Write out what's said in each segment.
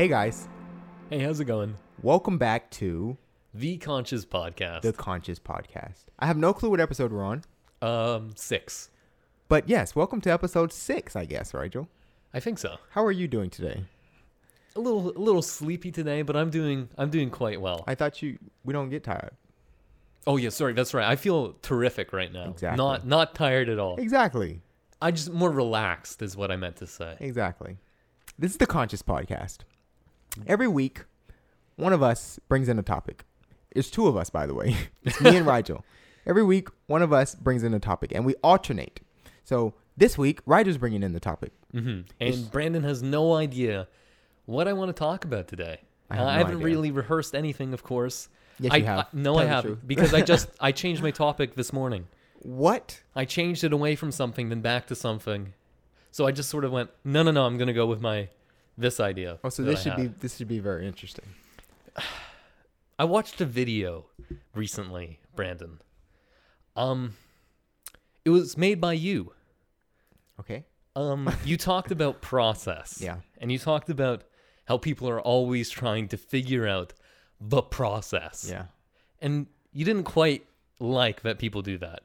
Hey guys, Hey, how's it going? welcome back to The Conscious Podcast. the Conscious Podcast. I have no clue what episode we're on, um, six. but yes, welcome to episode six, I guess, Rigel. I think so. How are you doing today? A little, a little sleepy today, but I'm doing, I'm doing quite well. I thought you we don't get tired. oh yeah, sorry, that's right. I feel terrific right now. Exactly. Not, not tired at all. Exactly. I just more relaxed is what I meant to say. Exactly. This is the Conscious Podcast. Every week, one of us brings in a topic. It's two of us, by the way. It's me and Rigel. Every week, one of us brings in a topic, and we alternate. So this week, Rigel's bringing in the topic. hmm And Brandon has no idea what I want to talk about today. I have Uh, no I haven't idea. really rehearsed anything, of course. Yes, I, you have. I- no, Tell I haven't because I just I changed my topic this morning. What? I changed it away from something, then back to something. So I just sort of went, no, no, no. I'm gonna go with my this idea. Oh, so this I should be this should be very interesting. I watched a video recently, Brandon. Um, it was made by you. Okay. Um, you talked about process. Yeah. And you talked about how people are always trying to figure out the process. Yeah. And you didn't quite like that people do that.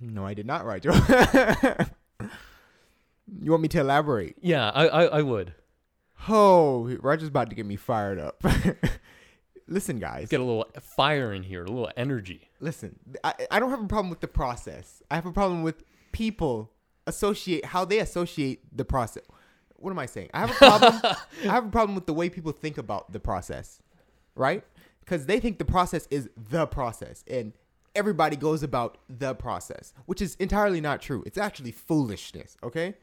No, I did not, Rigel. you want me to elaborate? Yeah, I, I, I would. Oh, Roger's about to get me fired up. listen, guys. Get a little fire in here, a little energy. listen. I, I don't have a problem with the process. I have a problem with people associate how they associate the process. What am I saying? I have a problem. I have a problem with the way people think about the process, right? Because they think the process is the process, and everybody goes about the process, which is entirely not true. It's actually foolishness. Okay.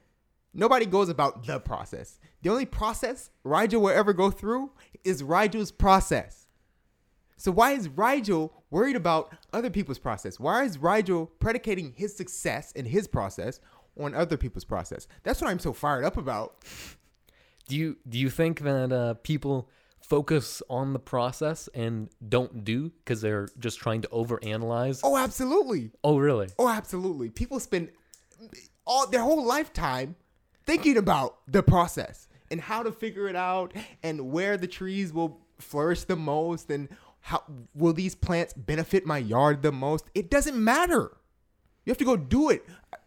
Nobody goes about the process. The only process Rigel will ever go through is Rigel's process. So why is Rigel worried about other people's process? Why is Rigel predicating his success and his process on other people's process? That's what I'm so fired up about. Do you do you think that uh, people focus on the process and don't do because they're just trying to overanalyze? Oh, absolutely. Oh, really? Oh, absolutely. People spend all their whole lifetime thinking about the process and how to figure it out and where the trees will flourish the most and how will these plants benefit my yard the most. It doesn't matter. You have to go do it.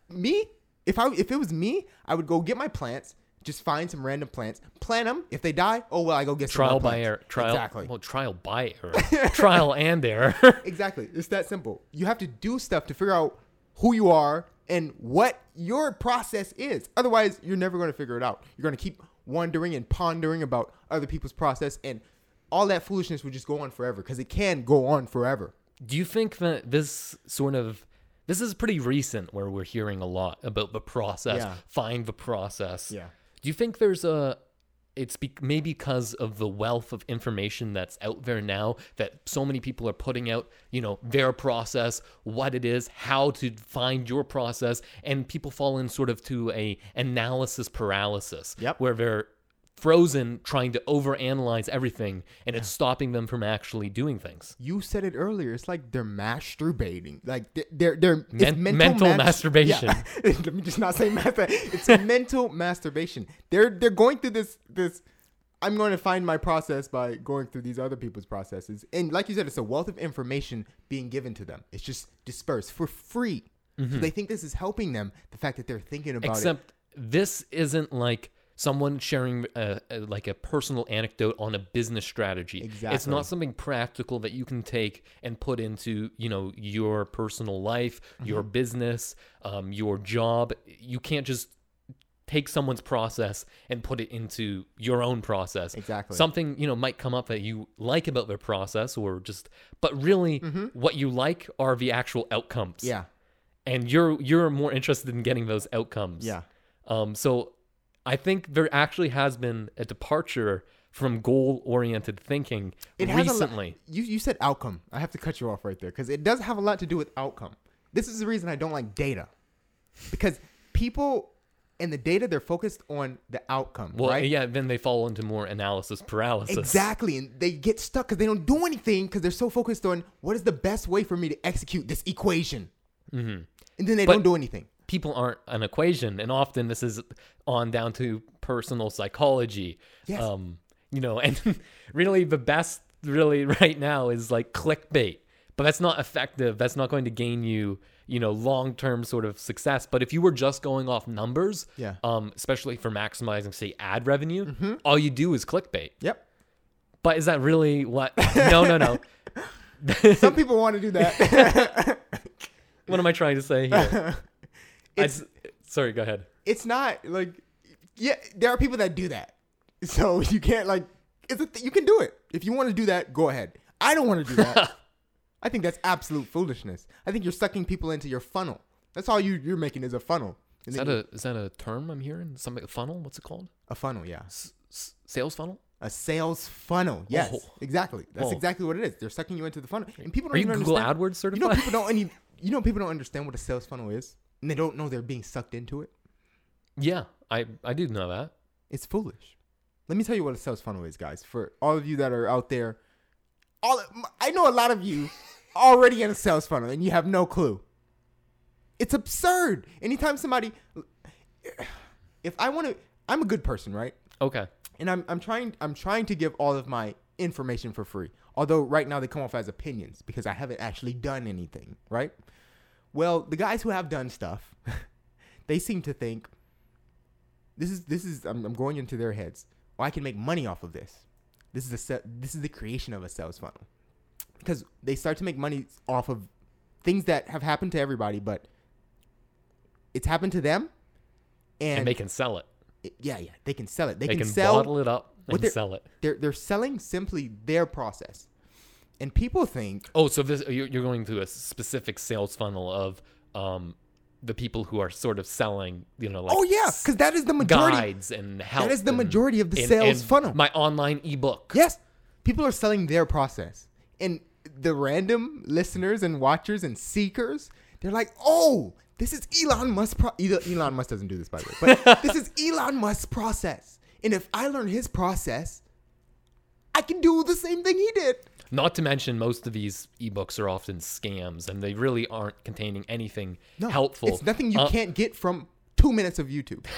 Me, if I if it was me, I would go get my plants, just find some random plants, plant them. If they die, oh well, I go get some Trial by plants. error. Trial. Exactly. Well, trial by error. trial and error. Exactly. It's that simple. You have to do stuff to figure out who you are and what your process is. Otherwise, you're never going to figure it out. You're going to keep wondering and pondering about other people's process, and all that foolishness would just go on forever because it can go on forever. do you think that this sort of this is pretty recent where we're hearing a lot about the process, Yeah. find the process. Yeah. Do you think there's a it's be, maybe because of the wealth of information that's out there now that so many people are putting out, you know, their process, what it is, how to find your process, and people fall in sort of to a analysis paralysis, Yep. where they're frozen trying to overanalyze everything, and it's stopping them from actually doing things. You said it earlier. It's like they're masturbating. Like they're they're, Men- mental, mental mas- masturbation. Yeah. Let me just not say master. It's mental masturbation. They're they're going through this this. I'm going to find my process by going through these other people's processes, and like you said, it's a wealth of information being given to them. It's just dispersed for free. So mm-hmm. they think this is helping them. The fact that they're thinking about it. Except this isn't like someone sharing a, a- like a personal anecdote on a business strategy. Exactly. It's not something practical that you can take and put into you know your personal life, Mm-hmm. your business, um, your job. You can't just take someone's process and put it into your own process. Exactly. Something, you know, might come up that you like about their process or just but really what you like are the actual outcomes Mm-hmm. Yeah. and you're you're more interested in getting those outcomes. Yeah. Um. So I think there actually has been a departure from goal-oriented thinking It recently. You you said outcome. I have to cut you off right there because it does have a lot to do with outcome. This is the reason I don't like data, because people and the data they're focused on the outcome. well, right? yeah. Then they fall into more analysis paralysis. Exactly, and they get stuck because they don't do anything because they're so focused on what is the best way for me to execute this equation, mm-hmm. and then they But- don't do anything. People aren't an equation, and often this is on down to personal psychology. Yes. Um. you know, and really the best really right now is like clickbait. But that's not effective. That's not going to gain you, you know, long-term sort of success. But if you were just going off numbers, Yeah. um, especially for maximizing, say, ad revenue, all you do is clickbait. Yep. But is that really what? No, no, no. Some people want to do that. what am I trying to say here? I it's s- sorry, go ahead. it's not like yeah, there are people that do that. So you can't like it's a th- you can do it. If you want to do that, go ahead. I don't want to do that. I think that's absolute foolishness. I think you're sucking people into your funnel. That's all you you're making is a funnel. And Is that you- a is that a term I'm hearing? Something a funnel? What's it called? a funnel, yeah. S- s- sales funnel? A sales funnel. Yes. Oh. Exactly. That's exactly what it is. They're sucking you into the funnel. And people don't Are you even Google understand. AdWords You know people don't any you know people don't understand what a sales funnel is. And they don't know they're being sucked into it. yeah, I I do know that. It's foolish. Let me tell you what a sales funnel is, guys. For all of you that are out there, all I know a lot of you already in a sales funnel and you have no clue. It's absurd. Anytime somebody, if I want to, I'm a good person, right? Okay. And I'm I'm trying I'm trying to give all of my information for free. Although right now they come off as opinions because I haven't actually done anything, right? Well, the guys who have done stuff, they seem to think this is this is I'm, I'm going into their heads. Well, I can make money off of this. This is a se- this is the creation of a sales funnel because they start to make money off of things that have happened to everybody, but it's happened to them, and, And, they can sell it. it- yeah, yeah, they can sell it. They, They, can, can, sell bottle it up and sell it. they're they're selling simply their process, and people think Oh, so this you're going to a specific sales funnel of um the people who are sort of selling, you know, like oh yeah, because that is the majority. guides and help. That is the and- majority of the and- sales and funnel. My online ebook. Yes, people are selling their process, and the random listeners and watchers and seekers, they're like, oh, this is Elon Musk. Pro- Elon Elon Musk doesn't do this by the way, but this is Elon Musk's process, and if I learn his process, I can do the same thing he did. Not to mention, most of these ebooks are often scams, and they really aren't containing anything No, helpful. It's nothing you Uh, can't get from two minutes of YouTube.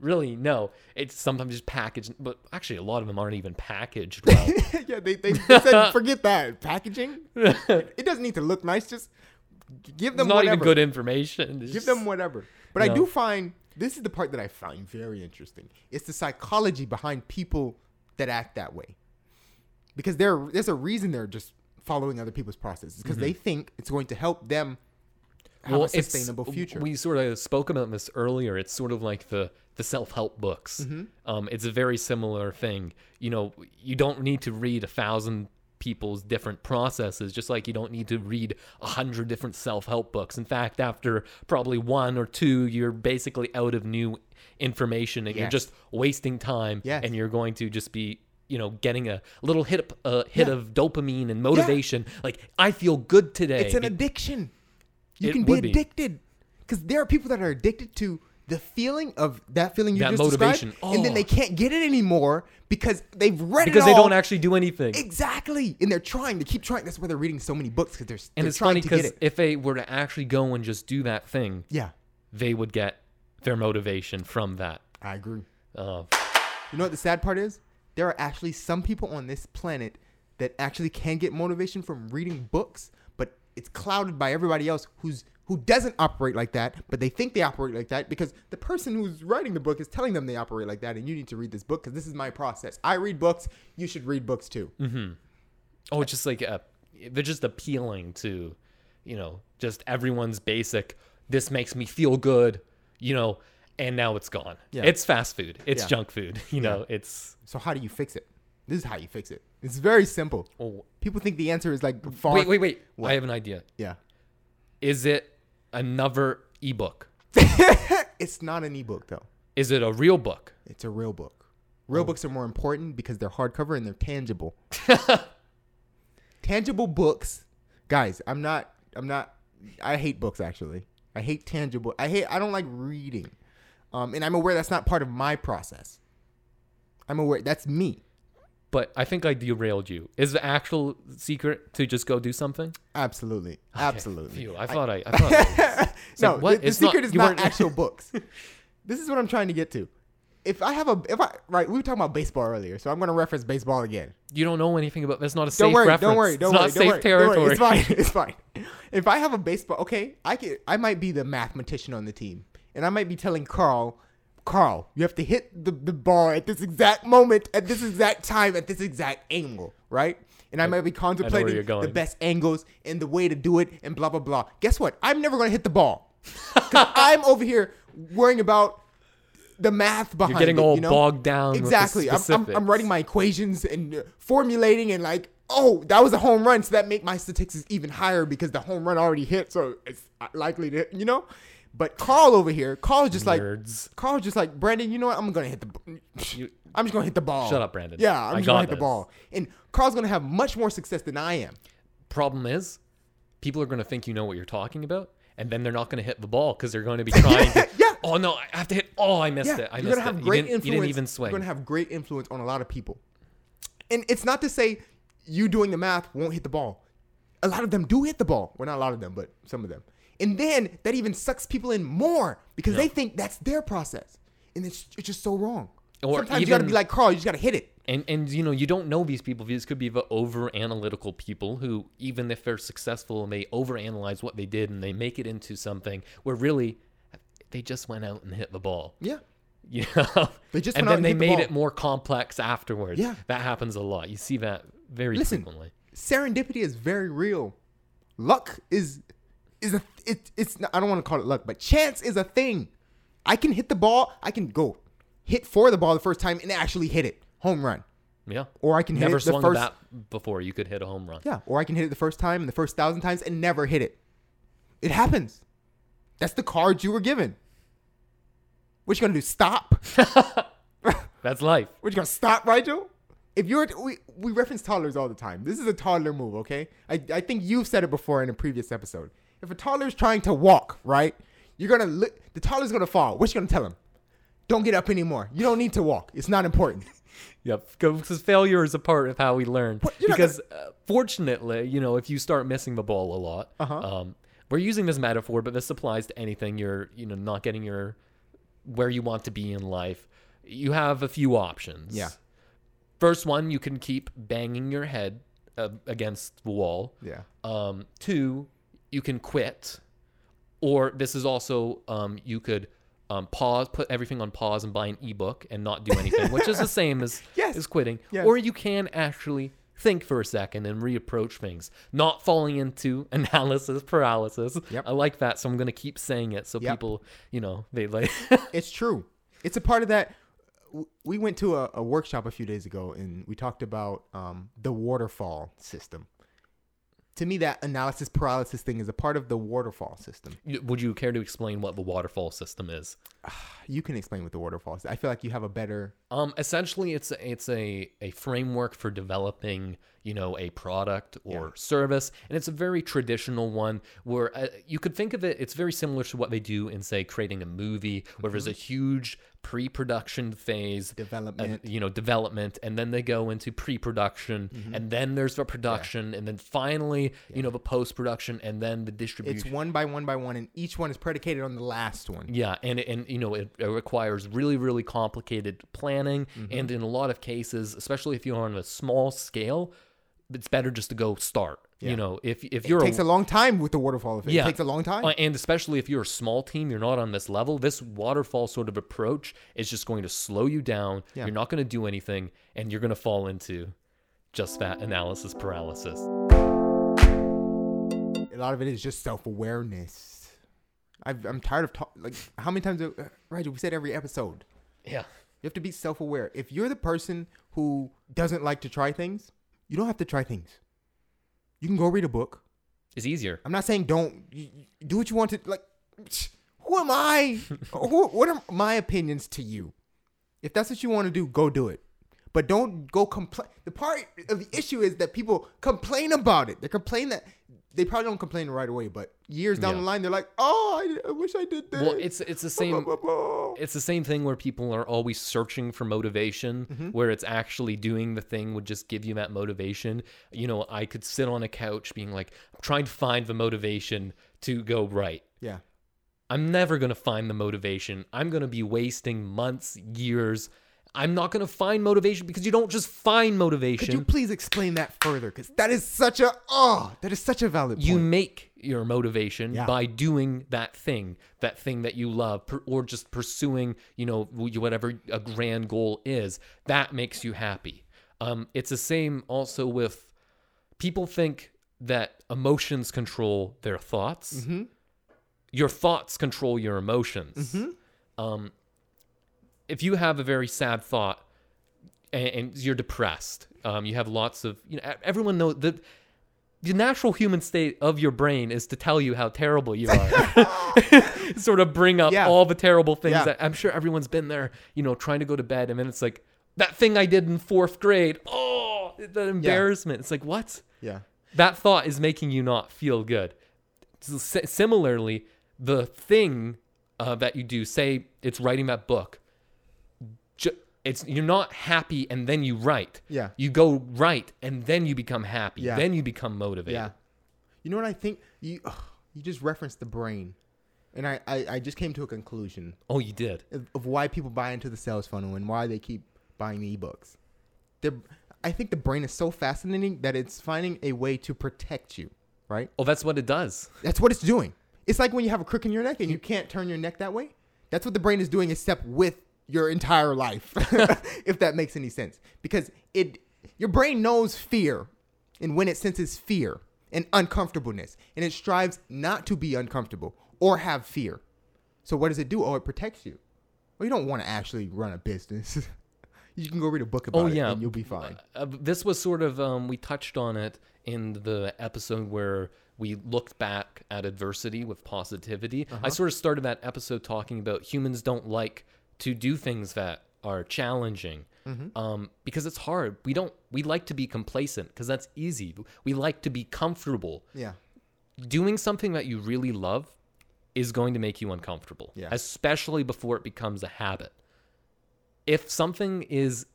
Really, no. It's sometimes just packaged, but actually, a lot of them aren't even packaged well. yeah, they, they, they said forget that packaging. it doesn't need to look nice. Just give it's them not whatever. even good information. It's Give them whatever. But I do find this is the part that I find very interesting. It's the psychology behind people that act that way. Because there, there's a reason they're just following other people's processes because they think it's going to help them have a Mm-hmm. sustainable future. We sort of spoke about this earlier. It's sort of like the the self help books. Mm-hmm. Um, it's a very similar thing. You know, you don't need to read a thousand people's different processes, just like you don't need to read a hundred different self help books. In fact, after probably one or two, you're basically out of new information, and you're just wasting time. Yes. And you're going to just be you know getting a little hit a hit Yeah. of dopamine and motivation like i feel good today it's an addiction. You It can be addicted because there are people that are addicted to the feeling of that feeling you That just motivation. described, and then Oh. they can't get it anymore because they've read because it because they don't actually do anything exactly, and they're trying. They keep trying. That's why they're reading so many books because they're, And they're it's trying funny to get because it. if they were to actually go and just do that thing, Yeah, they would get their motivation from that. I agree. Uh, You know what the sad part is? There are actually some people on this planet that actually can get motivation from reading books, but it's clouded by everybody else who's who doesn't operate like that, but they think they operate like that because the person who's writing the book is telling them they operate like that, and you need to read this book because this is my process. I read books. You should read books too. Mm-hmm. oh, it's just like uh they're just appealing to, you know, just everyone's basic. This makes me feel good, you know, and now it's gone. Yeah. It's fast food. It's Yeah. junk food. You know, it's So how do you fix it? This is how you fix it. It's very simple. oh, People think the answer is like far. wait, wait, wait. What? I have an idea. Yeah. Is it another ebook? it's not an ebook though. Is it a real book? It's a real book. Real oh. books are more important because they're hardcover and they're tangible. tangible books, guys. I'm not. I'm not. I hate books actually. I hate tangible. I hate. I don't like reading, um, and I'm aware that's not part of my process. I'm aware that's me. But I think I derailed you. Is the actual secret to just go do something? Absolutely, Okay, absolutely. Phew, I thought I, I thought I no, like, what? the, the It's not- secret is not actual books. This is what I'm trying to get to. if I have a if I right, we were talking about baseball earlier, so I'm gonna reference baseball again. You don't know anything about. That's not a safe Don't worry, reference. don't worry, don't it's worry, not don't safe worry, don't worry. territory. It's fine, it's fine. If I have a baseball, okay, I can I might be the mathematician on the team, and I might be telling Carl, Carl, you have to hit the, the ball at this exact moment, at this exact time, at this exact angle, right? And I might be contemplating the best angles and the way to do it, and blah blah blah. Guess what? I'm never gonna hit the ball. I'm over here worrying about the math behind You're getting it, all you know? bogged down Exactly. I'm, I'm, I'm writing my equations and uh, formulating and like, oh, that was a home run, so that make my statistics even higher because the home run already hit, so it's uh, likely to, you know. But Carl over here, Carl's just like, Carl's just like, Brandon, you know what? I'm gonna hit the. You- I'm just gonna hit the ball. Shut up, Brandon. Yeah, I'm I just gonna hit the ball, and Carl's gonna have much more success than I am. Problem is, people are going to think you know what you're talking about, and then they're not going to hit the ball because they're going to be trying to. Yeah. Oh no, I have to hit. Oh, I missed Yeah, it. I you're missed gonna have it. great you, didn't, influence. you didn't even swing. You're gonna have great influence on a lot of people, and it's not to say you doing the math won't hit the ball. A lot of them do hit the ball. Well, not a lot of them, but some of them. And then that even sucks people in more because they think that's their process, and it's, it's just so wrong. Or Sometimes you gotta be like Carl. You just gotta hit it. and and you know you don't know these people. These could be the over analytical people who, even if they're successful and they overanalyze what they did and they make it into something where really they just went out and hit the ball. Yeah. You know, They just and then and they the made it more complex afterwards. Yeah. that happens a lot. You see that very Listen, frequently. serendipity is very real. Luck is is a it, it's not, I don't want to call it luck, but chance is a thing. I can hit the ball. I can go hit for the ball the first time and actually hit it, home run. Yeah, Or I can hit never it the swung first before. You could hit a home run. yeah, or I can hit it the first time and the first thousand times and never hit it. It happens. That's the cards you were given. What you gonna do? Stop? That's life. What you gonna stop, Rigel? If you're we, we reference toddlers all the time. This is a toddler move, okay? I, I think you've said it before in a previous episode. If a toddler is trying to walk, right, you're gonna li- the toddler's gonna fall. What you gonna tell him? Don't get up anymore. You don't need to walk. It's not important. Yep, because failure is a part of how we learn. What? Because uh, fortunately, you know, if you start missing the ball a lot, Uh-huh. um, we're using this metaphor, but this applies to anything. You're, you know, not getting your where you want to be in life. You have a few options. Yeah. First one, you can keep banging your head uh, against the wall. Yeah. Um, two, you can quit, or this is also um, you could um, pause, put everything on pause, and buy an ebook and not do anything, which is the same as Yes. as quitting. Yes. Or you can actually think for a second and reapproach things, not falling into analysis paralysis. Yep. I like that, so I'm gonna keep saying it so Yep. people, you know, they like. It's true. It's a part of that. We went to a, a workshop a few days ago and we talked about um, the waterfall system. To me, that analysis paralysis thing is a part of the waterfall system. Would you care to explain what the waterfall system is? You can explain what the waterfall is. I feel like you have a better. Um, essentially, it's a, it's a a framework for developing, you know, a product or service, and it's a very traditional one where uh, you could think of it. It's very similar to what they do in, say, creating a movie, where there's a huge pre-production phase, Development. and, you know, development, and then they go into pre-production, and then there's the production, and then finally, you know, the post-production, and then the distribution. It's one by one by one, and each one is predicated on the last one. Yeah, and and you know it, it requires really really complicated planning, Mm-hmm. and in a lot of cases, especially if you're on a small scale, it's better just to go start. Yeah. You know, if if you're it takes a long time with the waterfall effect. Yeah. It takes a long time. uh, and especially if you're a small team, you're not on this level. This waterfall sort of approach is just going to slow you down. Yeah. You're not going to do anything, and you're going to fall into just that analysis paralysis. a lot of it is just self awareness. I'm tired of talk. Like how many times, uh, Rigel? We said every episode. Yeah. You have to be self aware. If you're the person who doesn't like to try things, you don't have to try things. You can go read a book. It's easier. I'm not saying don't do what you want to. Like, who am I? who, what are my opinions to you? If that's what you want to do, go do it. But don't go complain. The part of the issue is that people complain about it. They complain that they probably don't complain right away, but years down Yeah. the line, they're like, "Oh, I, I wish I did this." Well, it's it's the same. Blah, blah, blah. it's the same thing where people are always searching for motivation Mm-hmm. where it's actually doing the thing would just give you that motivation you know i could sit on a couch being like i'm trying to find the motivation to go right Yeah, I'm never going to find the motivation. I'm going to be wasting months, years. I'm not going to find motivation because you don't just find motivation. Could you please explain that further? Because that is such a oh, that is such a valid Point. you make your motivation Yeah. by doing that thing that thing that you love or just pursuing you know whatever a grand goal is that makes you happy um, it's the same also with people think that emotions control their thoughts Mm-hmm. your thoughts control your emotions um, if you have a very sad thought and, and you're depressed um, you have lots of you know everyone knows that the natural human state of your brain is to tell you how terrible you are. sort of bring up Yeah. all the terrible things Yeah. that I'm sure everyone's been there, you know, trying to go to bed. And then it's like, that thing I did in fourth grade. Oh, the embarrassment. It's like, what? yeah. That thought is making you not feel good. So, similarly, the thing uh, that you do, say it's writing that book, it's you're not happy and then you write. Yeah. You go write and then you become happy. Yeah. Then you become motivated. Yeah. You know what I think? You you just referenced the brain, and I I, I just came to a conclusion Oh, you did. of, of why people buy into the sales funnel and why they keep buying the ebooks. They're, I think the brain is so fascinating that it's finding a way to protect you. Right. Oh, that's what it does. That's what it's doing. It's like when you have a crook in your neck and you can't turn your neck that way. That's what the brain is doing, except with your entire life, if that makes any sense. Because it, your brain knows fear, and when it senses fear and uncomfortableness, and it strives not to be uncomfortable or have fear. So what does it do? Oh, it protects you. Well, you don't want to actually run a business. you can go read a book about Oh it, yeah, and you'll be fine. Uh, this was sort of um, we touched on it in the episode where we looked back at adversity with positivity. Uh-huh. I sort of started that episode talking about humans don't like to do things that are challenging Mm-hmm. um, because it's hard. We don't. We like to be complacent because that's easy. We like to be comfortable. Yeah. Doing something that you really love is going to make you uncomfortable, Yeah. especially before it becomes a habit. If something is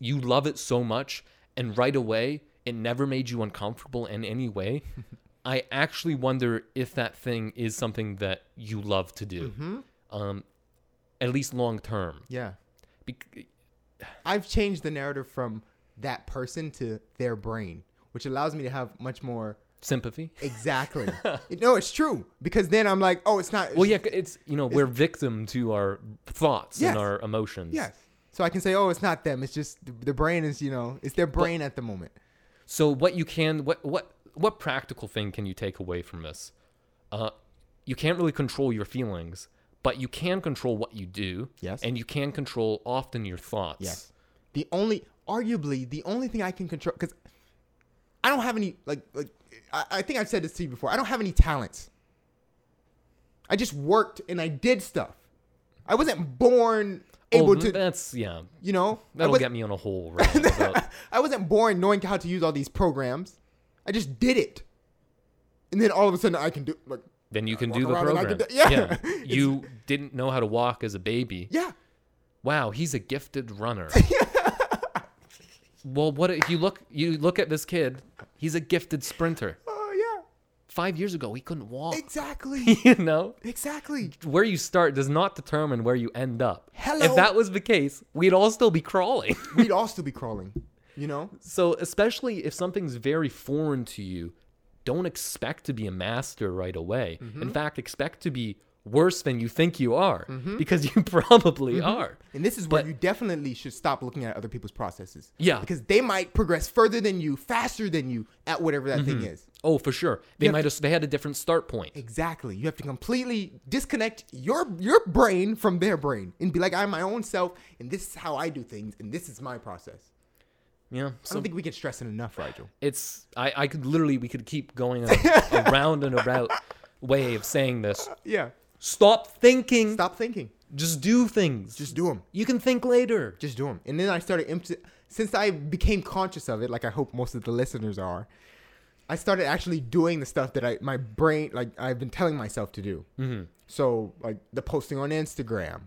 you love it so much and right away it never made you uncomfortable in any way, I actually wonder if that thing is something that you love to do, Mm-hmm. um, at least long term. Yeah. Bec- I've changed the narrative from that person to their brain, which allows me to have much more sympathy. exactly. no, it's true because then I'm like, oh, it's not. Well, yeah, it's you know we're victim to our thoughts Yes. and our emotions. Yes. So I can say, oh, it's not them. It's just the, the brain is, you know, it's their brain at the moment. So what you can what what what practical thing can you take away from this? Uh, you can't really control your feelings, but you can control what you do. Yes. And you can control often your thoughts. Yes. The only, arguably, the only thing I can control, because I don't have any, like, like I, I think I've said this to you before. I don't have any talents. I just worked and I did stuff. I wasn't born oh, able Oh, to, that's yeah. you know, That'll get me on a whole about I wasn't born knowing how to use all these programs. I just did it. And then all of a sudden I can do like then you can do the around and I program. do- yeah. You didn't know how to walk as a baby. yeah. Wow, he's a gifted runner. well, what if you look you look at this kid, he's a gifted sprinter. Oh yeah. 5 years ago he couldn't walk. Exactly. you know? exactly. where you start does not determine where you end up. Hello? If that was the case, we'd all still be crawling. We'd all still be crawling. You know? so, especially if something's very foreign to you, don't expect to be a master right away. Mm-hmm. In fact, expect to be worse than you think you are because you probably Mm-hmm. are. And this is where But- you definitely should stop looking at other people's processes. Yeah. Because they might progress further than you, faster than you at whatever that thing is. Oh, for sure. They have might have they had a different start point. Exactly. You have to completely disconnect your your brain from their brain and be like, I'm my own self, and this is how I do things, and this is my process. Yeah. I don't think we can stress it enough, Rigel. it's I I could literally we could keep going around and about way of saying this. Yeah. Stop thinking. Stop thinking. Just do things. Just do them. you can think later. Just do them. And then I started since I became conscious of it, like I hope most of the listeners are. I started actually doing the stuff that I my brain like I've been telling myself to do. Mm-hmm. So like the posting on Instagram,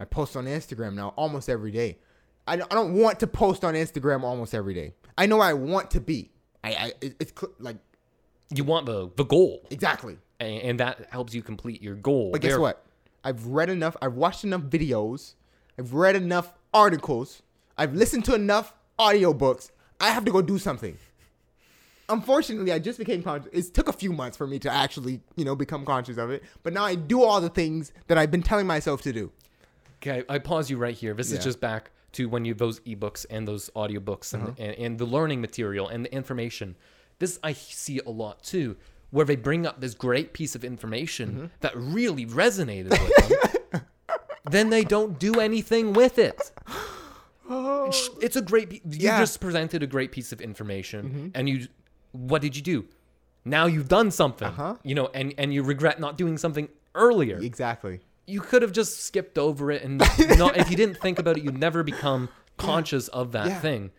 I post on Instagram now almost every day. I don't, I don't want to post on Instagram almost every day. I know I want to be. I, I it's cl- like You want the the goal. exactly. and, and that helps you complete your goal. But guess what? I've read enough. I've watched enough videos. I've read enough articles. I've listened to enough audiobooks. I have to go do something. Unfortunately, I just became conscious. It took a few months for me to actually, you know, become conscious of it. But now I do all the things that I've been telling myself to do. Okay, I pause you right here. This Yeah. is just back to when you those ebooks and those audiobooks and, uh-huh. and, and the learning material and the information. This I see a lot too, where they bring up this great piece of information mm-hmm. that really resonated with them. then they don't do anything with it. Oh. Sh- It's a great. You Yeah. just presented a great piece of information, mm-hmm. and you. What did you do? Now you've done something. Uh-huh. You know, and and you regret not doing something earlier Exactly. You could have just skipped over it and not if you didn't think about it you'd never become conscious of that Yeah. thing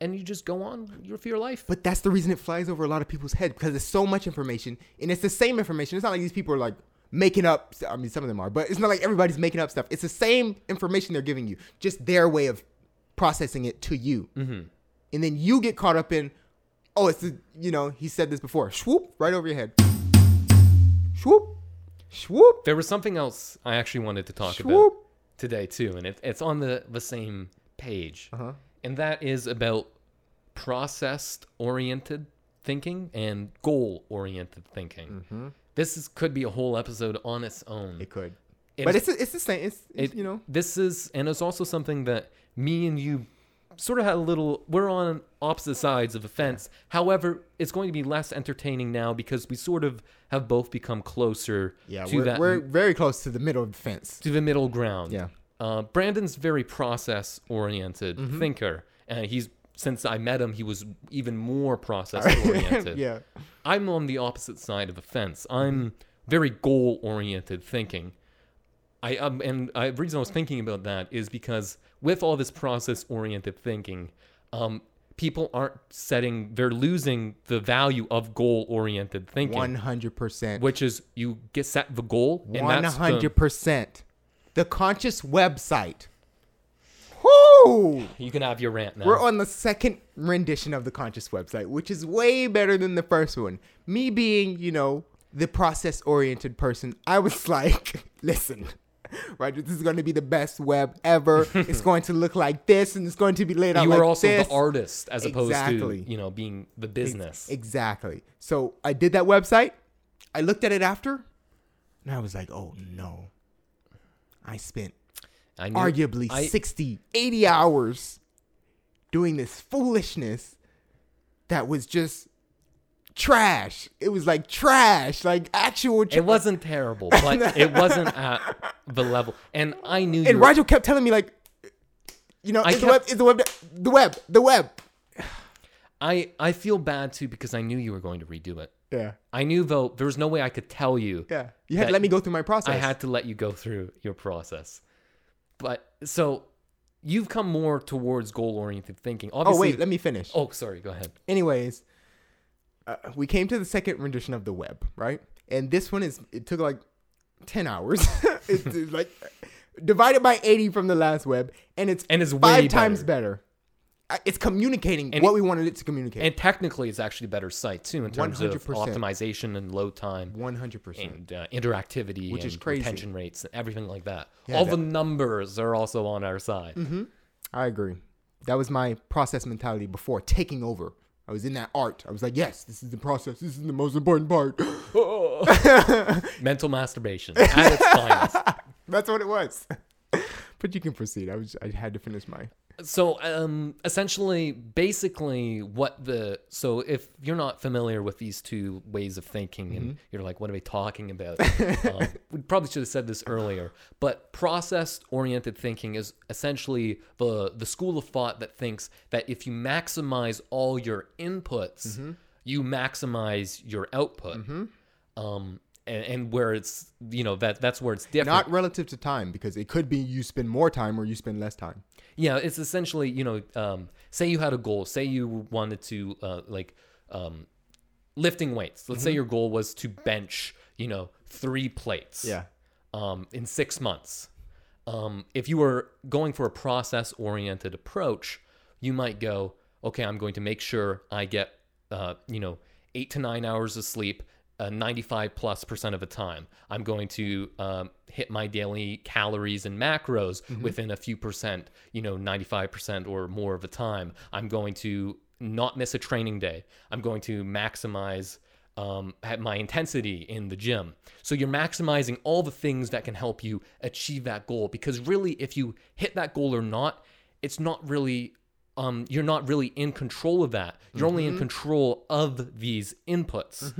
and you just go on your for your life But that's the reason it flies over a lot of people's head because it's so much information and it's the same information. It's not like these people are like making up. I mean, some of them are, but it's not like everybody's making up stuff. It's the same information they're giving you, just their way of processing it to you. Mm-hmm. And then you get caught up in, oh, it's the, you know, he said this before. Swoop right over your head. Swoop, swoop, there was something else i actually wanted to talk about today too and it, it's on the the same page Uh-huh. and that is about processed oriented thinking and goal oriented thinking this is, could be a whole episode on its own Mm-hmm. It could, It but is- it's it's the same. It's It- you know, this is and it's also something that me and you sort of had a little we're on opposite sides of a fence however it's going to be less entertaining now because we sort of have both become closer yeah, to we're, that we're very close to the middle of the fence. to the middle ground Yeah. uh, brandon's very process oriented Mm-hmm. thinker and he's since i met him he was even more process oriented yeah. I'm on the opposite side of the fence. I'm very goal oriented thinking. I um, and I, the reason I was thinking about that is because with all this process oriented thinking, um, people aren't setting. They're losing the value of goal oriented thinking, One hundred percent. which is you get set the goal and One that's the, hundred percent. The conscious website. Whoo! you can have your rant now. We're on the second rendition of the conscious website, which is way better than the first one. Me being, you know, the process oriented person, I was like, listen, Roger, this is going to be the best web ever. it's going to look like this, and it's going to be laid out you like were also this. the artist as opposed to you know being the business. Exactly. So I did that website. I looked at it after, and I was like, oh no. I spent I knew, arguably I, 60, 80 hours doing this foolishness that was just trash. It was like trash, like actual trash. It wasn't terrible, but it wasn't at the level. And I knew you And were, Rigel kept telling me, like, you know, I is the kept- web, is the web, the web, the web. I I feel bad too because I knew you were going to redo it. Yeah, I knew though there was no way I could tell you. yeah. You had to let me go through my process. I had to let you go through your process. But so you've come more towards goal oriented thinking. Oh wait, let me finish. Oh, sorry. Go ahead. Anyways, uh, we came to the second rendition of the web, right? And this one is it took like ten hours. it's, it's like divided by eighty from the last web, and it's And it's way five times better. better. Uh, It's communicating And what it- we wanted it to communicate. And technically, it's actually a better site too in terms of 100%. optimization and load time One hundred percent. and uh, interactivity, Which and is crazy. retention rates, and everything like that. Yeah, All that- the numbers are also on our side. I agree. That was my process mentality before taking over. I was in that art. I was like, yes, this is the process. This is the most important part. Mental masturbation at its finest. That's what it was. But you can proceed. I was. I had to finish my. So, um, essentially, basically, what the so if you're not familiar with these two ways of thinking, and you're like, what are we talking about? um, we probably should have said this earlier. But process-oriented thinking is essentially the the school of thought that thinks that if you maximize all your inputs, you maximize your output. Um, and, and where it's you know that that's where it's different. Not relative to time because it could be you spend more time or you spend less time. Yeah, it's essentially, you know, um, say you had a goal, say you wanted to, uh, like, um, lifting weights. Let's say your goal was to bench, you know, three plates. Yeah. Um, in six months. Um, if you were going for a process oriented approach, you might go, okay, I'm going to make sure I get, uh, you know, eight to nine hours of sleep uh, 95 plus percent of the time. I'm going to um, hit my daily calories and macros within a few percent, you know, 95% or more of the time. I'm going to not miss a training day. I'm going to maximize um, at my intensity in the gym. So you're maximizing all the things that can help you achieve that goal. Because really, if you hit that goal or not, it's not really. Um, you're not really in control of that. You're only in control of these inputs.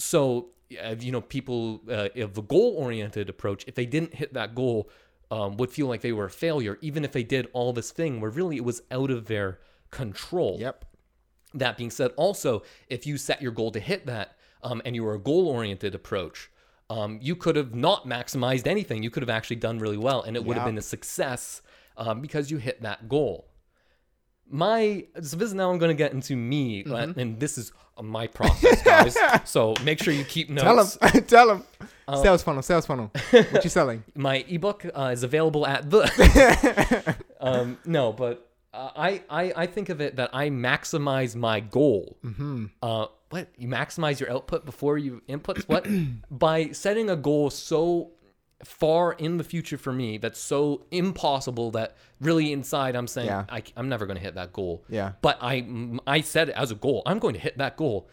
So, uh, you know, people uh, of a goal-oriented approach, if they didn't hit that goal, um, would feel like they were a failure, even if they did all this thing where really it was out of their control. Yep. That being said, also, if you set your goal to hit that um, and you were a goal oriented approach, um, you could have not maximized anything. You could have actually done really well and it would have been a success um, because you hit that goal. My, so this is now I'm going to get into me, uh, Mm-hmm. and this is my process, guys. so make sure you keep notes. Tell them. Tell them. sales funnel. Sales funnel. What you selling? my ebook uh, is available at the um, no but uh, I, I i think of it that i maximize my goal mm-hmm. uh, what you maximize your output before you inputs what by setting a goal so far in the future for me that's so impossible that really inside i'm saying Yeah. I, i'm never going to hit that goal Yeah. but i i said it as a goal i'm going to hit that goal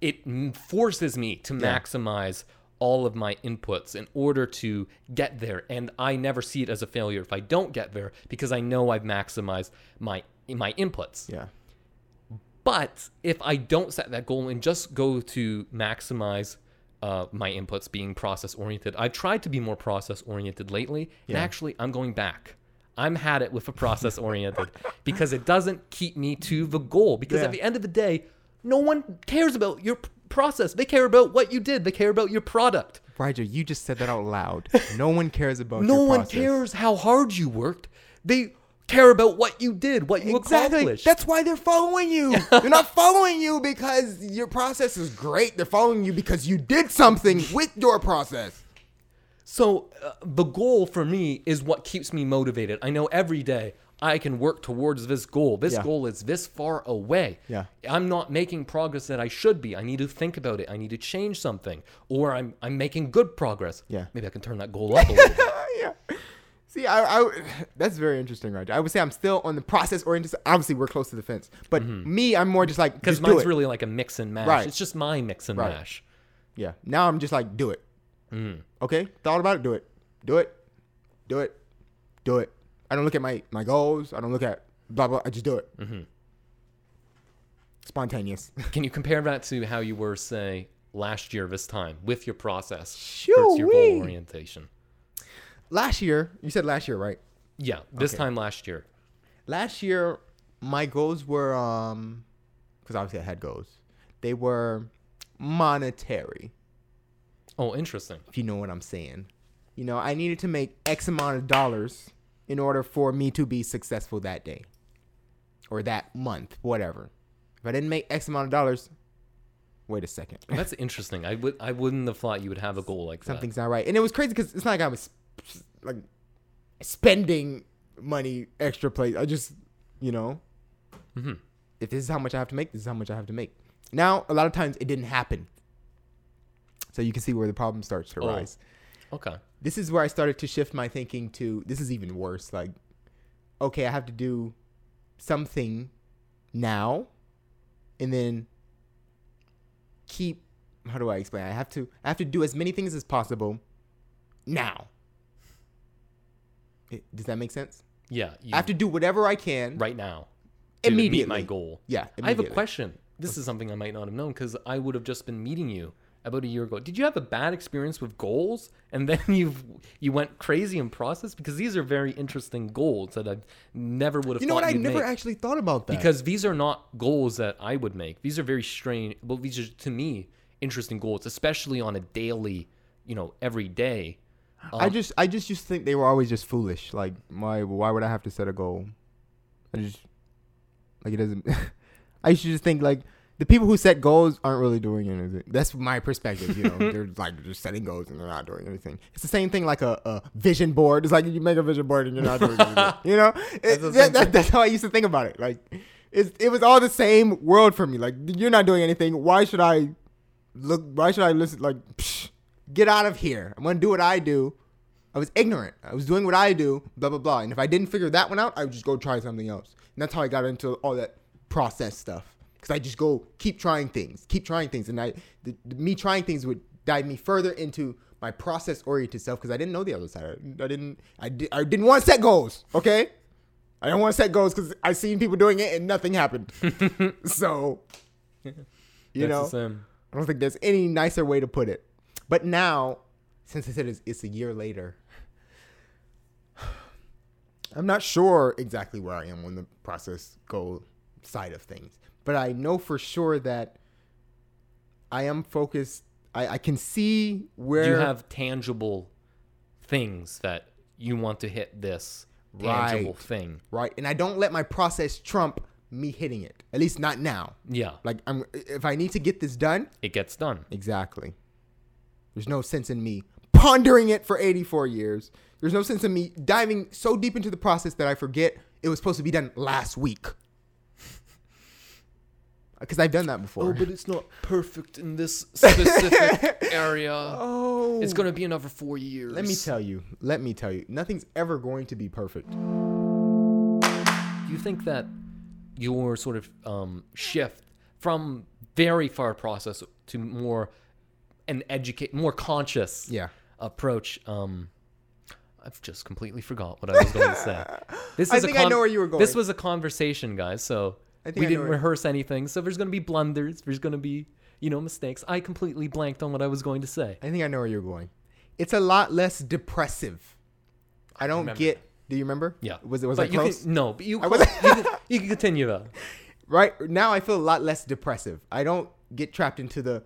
it forces me to maximize all of my inputs in order to get there and i never see it as a failure if i don't get there because i know i've maximized my my inputs Yeah. but if i don't set that goal and just go to maximize uh, my inputs being process oriented i've tried to be more process oriented lately and actually i'm going back. I'm had it with a process oriented because it doesn't keep me to the goal. Because Yeah. at the end of the day no one cares about your p- process. They care about what you did. They care about your product. Roger, you just said that out loud. No one cares about no one process. cares how hard you worked. They care about what you did what you Exactly. accomplished That's why they're following you. they're not following you because your process is great. They're following you because you did something with your process. So uh, the goal for me is what keeps me motivated. I know every day I can work towards this goal. This Yeah. goal is this far away. Yeah. I'm not making progress that I should be. I need to think about it. I need to change something. Or I'm I'm making good progress. Yeah. Maybe I can turn that goal up a little bit. See, I, I, that's very interesting, Roger. I would say I'm still on the process oriented. Obviously, we're close to the fence, but mm-hmm. me, I'm more just like Because mine's really like a mix and mash. Right. It's just my mix and Right. mash. yeah. Now I'm just like do it. Mm. Okay, thought about it. Do it. Do it. Do it. Do it. I don't look at my my goals. I don't look at blah blah. I just do it. Mm-hmm. Spontaneous. Can you compare that to how you were, say, last year this time with your process your goal orientation? Last year, you said last year, right? Yeah, this Okay. time last year. last year my goals were um because obviously i had goals they were monetary Oh, interesting. if you know what i'm saying you know i needed to make x amount of dollars in order for me to be successful that day or that month whatever if i didn't make x amount of dollars wait a second That's interesting. I would I wouldn't have thought you would have a goal like that. something's not right and it was crazy because it's not like i was like spending money extra place i just you know? Mhm. if this is how much i have to make this is how much i have to make. Now a lot of times it didn't happen. So you can see where the problem starts to Oh. rise Okay. this is where i started to shift my thinking to this is even worse like okay i have to do something now and then keep how do i explain? I have to i have to do as many things as possible now It- does that make sense Yeah. I have to do whatever i can right now. to meet immediately my goal. yeah I have a question. This is something I might not have known because I would have just been meeting you about a year ago. Did you have a bad experience with goals and then you you went crazy in process? Because these are very interesting goals that I never would have. you know what i never make. actually thought about that because these are not goals that I would make. These are very strange. Well, these are to me interesting goals, especially on a daily, you know, every day. I just I just used to think they were always just foolish. Like why why would I have to set a goal? I just like it doesn't. I used to just think like the people who set goals aren't really doing anything. That's my perspective. You know, they're like just setting goals and they're not doing anything. It's the same thing like a, a vision board. It's like you make a vision board and you're not doing anything. You know, It- the that- that- that's how I used to think about it. Like it's, it was all the same world for me. Like you're not doing anything. Why should I look. Why should I listen? Like, psh, get out of here. I'm gonna do what I do. I was ignorant. I was doing what I do. Blah blah blah. And if I didn't figure that one out, I would just go try something else. And that's how I got into all that process stuff. Because I just go keep trying things, keep trying things, and I the, the- me trying things would dive me further into my process oriented self because I didn't know the other side. I didn't. I, di- I didn't want to set goals. Okay. I don't want to set goals because I seen people doing it and nothing happened. so, you That's know. I don't think there's any nicer way to put it. But now, since I said it's, it's a year later, I'm not sure exactly where I am on the process goal side of things. But I know for sure that I am focused. I, I can see where you have tangible things that you want to hit this tangible Right. thing? right, and I don't let my process trump me hitting it. At least not now. Yeah, Like I'm, if I need to get this done, it gets done. Exactly. There's no sense in me pondering it for 84 years. There's no sense in me diving so deep into the process that I forget it was supposed to be done last week. Because I've done that before. Oh, but it's not perfect in this specific area. oh, It's gonna be another four years. Let me tell you. Let me tell you. Nothing's ever going to be perfect. Do you think that your sort of um, shift from very far process to more an educate, more conscious Yeah. approach? Um, I've just completely forgot what I was going to say. This I is a think I know where you were going. This was a conversation, guys. So we I didn't rehearse anything. So there's going to be blunders. There's going to be you know mistakes. I completely blanked on what I was going to say. I think I know where you're going. It's a lot less depressive. I don't remember get. Do you remember? Yeah. Was it was but I close? Can, no, but you close, you, can, you can continue though. right now I feel a lot less depressive. I don't get trapped into the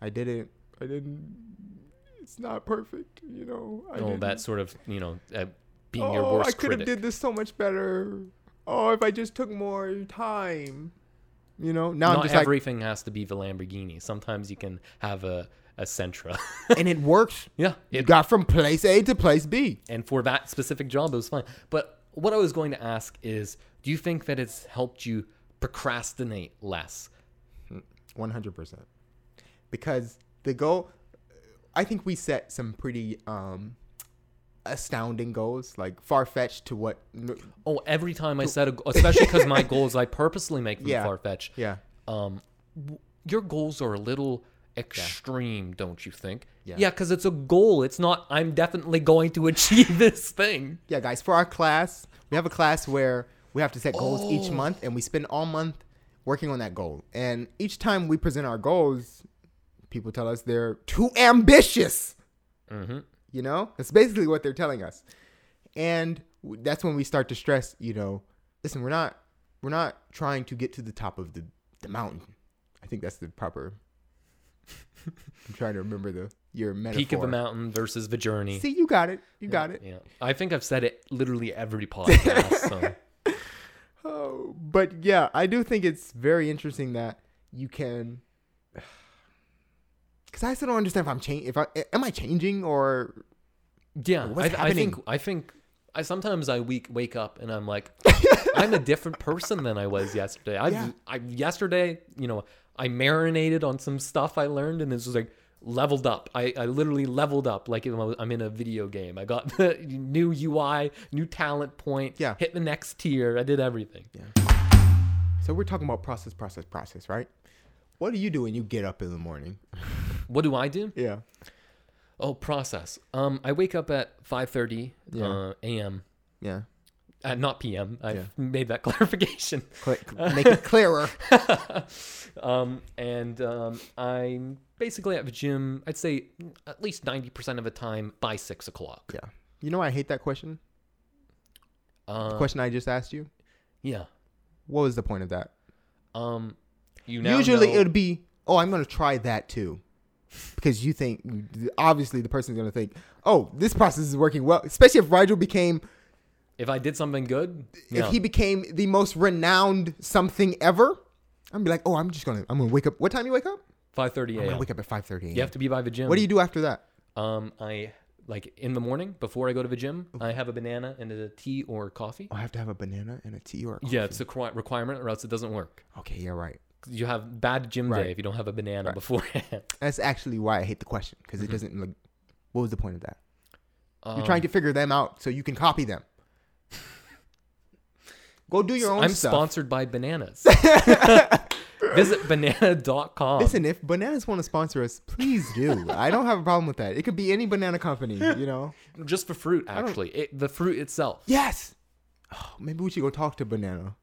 I didn't I didn't it's not perfect, you know. I Oh, that sort of you know uh, being oh, your worst. I could have did this so much better. Oh, if I just took more time. You know? Now I'm Not just like everything has to be the Lamborghini. Sometimes you can have a a Sentra. and it works. yeah, You it, got from place A to place B. and for that specific job, it was fine. But what I was going to ask is, do you think that it's helped you procrastinate less? 100%. Because the goal I think we set some pretty um astounding goals, like far-fetched to what Oh, every time I set a, goal, especially because my goals, I purposely make them Yeah. far fetched. yeah. Um, w- your goals are a little extreme, don't you think? Yeah. Yeah, because it's a goal. It's not. I'm definitely going to achieve this thing. Yeah, guys, for our class, we have a class where we have to set goals each month and we spend all month working on that goal. And each time we present our goals, people tell us they're too ambitious. Mm-hmm. You know, that's basically what they're telling us. And that's when we start to stress, you know, listen, we're not we're not trying to get to the top of the, the mountain. I think that's the proper I'm trying to remember the your metaphor. Peak of the mountain versus the journey. See, you got it. You got it. Yeah, I think I've said it literally every podcast. so. Oh, but yeah, I do think it's very interesting that you can. Because I still don't understand if I'm changing. If I am I changing or Yeah, What's I, I think? I think I sometimes I wake wake up and I'm like, I'm a different person than I was yesterday. I Yeah. I yesterday, you know, I marinated on some stuff I learned and it's just like leveled up. I, I literally leveled up like was- I'm in a video game. I got the new UI, new talent point. Yeah. hit the next tier. I did everything. Yeah. so we're talking about process, process, process, right? What do you do when you get up in the morning? What do I do? Yeah. Oh, process. Um, I wake up at 5:30 Yeah. uh, a.m. Yeah. Uh, not p.m. I've Yeah. made that clarification. Cl- make it clearer. um, and um, I'm basically at the gym. I'd say at least ninety percent of the time by six o'clock. Yeah. You know I hate that question? Uh, The question I just asked you. Yeah. What was the point of that? Um, you Usually know- it would be, oh, I'm going to try that too. Because you think, obviously, the person's going to think, oh, this process is working well. Especially if Rigel became, if I did something good, if yeah. he became the most renowned something ever, I'm be like, oh, I'm just going to, I'm going to wake up. What time you wake up? five thirty I'm going to wake up at 5.30 You have to be by the gym. What do you do after that? Um, I like in the morning before I go to the gym. I have a banana and a tea or coffee. Oh, I have to have a banana and a tea or a Yeah, it's a requirement, or else it doesn't work. Okay, yeah, right. You have bad gym Right. day if you don't have a banana beforehand. That's actually why I hate the question because it doesn't like. What was the point of that? Um, You're trying to figure them out so you can copy them. Go do your own I'm stuff. sponsored by bananas. Visit banana.com. Listen, if bananas want to sponsor us, please do. I don't have a problem with that. It could be any banana company, you know. just for fruit, actually. It, the fruit itself. Yes. Oh, maybe we should go talk to banana.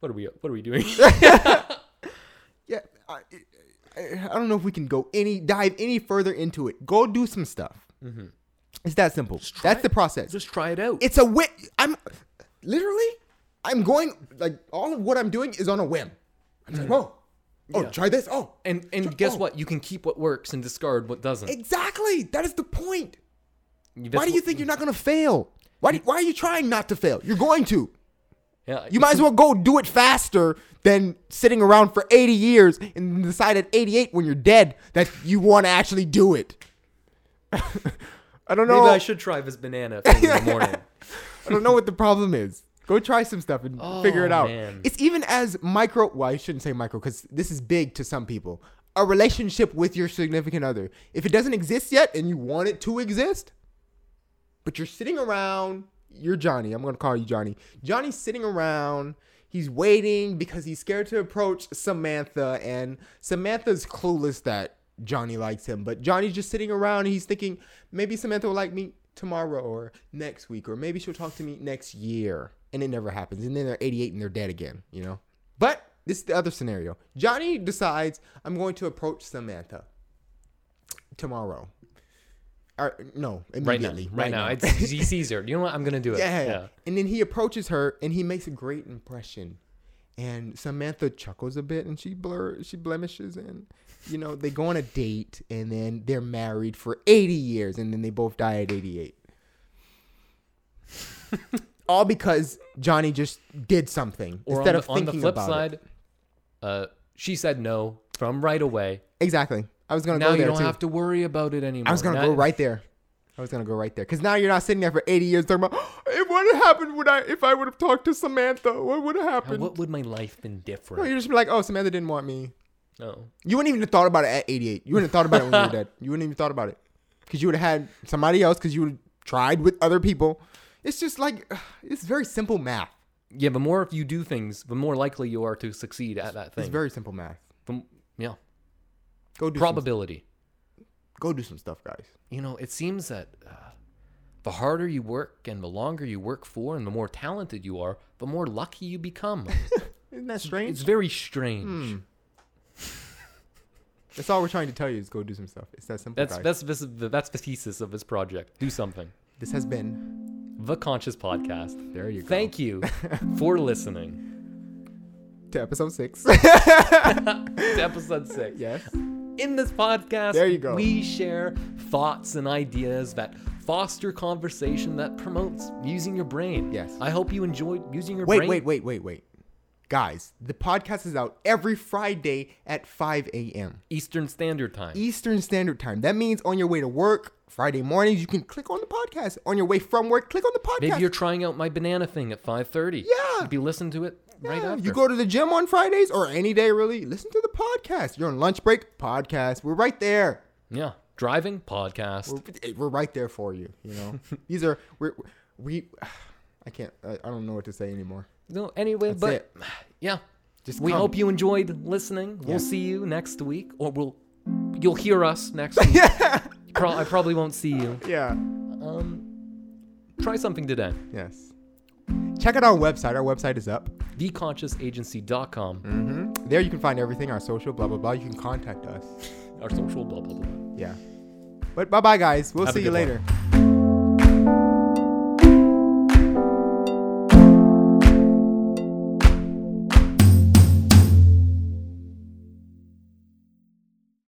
What are we what are we doing? Yeah, I, I, I don't know if we can go any dive any further into it. Go do some stuff. Mm-hmm. It's that simple. That's it. the process. just try it out. It's a whim. I'm literally, I'm going like all of what I'm doing is on a whim. I'm like, oh, oh, Yeah. try this. Oh, and and Try- guess oh. what? You can keep what works and discard what doesn't. exactly. That is the point. That's Why do you think you're not gonna fail? Why, do, why are you trying not to fail? You're going to. Yeah, You might as well go do it faster than sitting around for 80 years and decide at 88 when you're dead that you want to actually do it. I don't know. Maybe I should try this banana thing in the morning. I don't know what the problem is. Go try some stuff and oh, figure it Oh, out. man. It's even as micro. Well, I shouldn't say micro because this is big to some people. A relationship with your significant other. If it doesn't exist yet and you want it to exist, but you're sitting around, you're Johnny. I'm gonna call you Johnny. Johnny's sitting around. He's waiting because he's scared to approach Samantha, and Samantha's clueless that Johnny likes him. But Johnny's just sitting around. And he's thinking maybe Samantha will like me tomorrow or next week, or maybe she'll talk to me next year. And it never happens. And then they're 88 and they're dead again. You know. But this is the other scenario. Johnny decides I'm going to approach Samantha tomorrow. Or no, Right now. immediately. Right, now. It's, he sees her. You know what? I'm gonna do it. Yeah. And then he approaches her and he makes a great impression. And Samantha chuckles a bit and she blur she blemishes and you know, they go on a date and then they're married for 80 years and then they both die at 88. All because Johnny just did something Or instead on of the, on thinking the flip about it. side, uh, she said no from right away. Exactly. I was gonna Now go you there don't too. have to worry about it anymore. I was gonna Now- go right there. I was gonna go right there because now you're not sitting there for 80 years talking about "Hey, what would happen would I if I would have talked to Samantha? What would have Now, happened? What would my life been No, different? you just be like, oh, Samantha didn't want me. No. You wouldn't even have thought about it at 88. You wouldn't have thought about it when you were dead. You wouldn't even thought about it because you would have had somebody else because you would have tried with other people. It's just like it's very simple math. Yeah, the more you do things, the more likely you are to succeed at that thing. It's very simple math. The- yeah. Go do Probability. Some, go do some stuff, guys. You know, it seems that uh, the harder you work and the longer you work for and the more talented you are, the more lucky you become. Isn't that strange? it's very strange. Hmm. That's all we're trying to tell you is go do some stuff. It's that simple, That's guys. that's this, that's the thesis of this project. Do something. this has been. The Conscious Podcast. There you go. Thank you for listening to episode six. to episode six. yes. In this podcast, There you go. we share thoughts and ideas that foster conversation that promotes using your brain. Yes. I hope you enjoyed using your Wait, brain. wait, wait, wait, wait. Wait. Guys, the podcast is out every Friday at 5 a.m. Eastern Standard Time. Eastern Standard Time. That means on your way to work, Friday mornings, you can click on the podcast. On your way from work, click on the podcast. Maybe you're trying out my banana thing at 5:30. Yeah. If You'd be listening to it right Yeah, after. You go to the gym on Fridays or any day really, listen to the podcast. You're on lunch break, podcast. We're right there. yeah. Driving podcast. We're, we're right there for you, you know. These are we're we I can't I, I don't know what to say anymore. no, anyway, That's but it. yeah. Just we come. hope you enjoyed listening. We'll Yeah. see you next week or we'll you'll hear us next week. Pro- I probably won't see you. Yeah. Um try something today. Yes. Check out our website. Our website is up. theconsciousagency.com. hmm There you can find everything, our social, blah, blah, blah. You can contact us. Our social blah blah blah. Yeah. But bye bye, guys. We'll Have see you good one. later.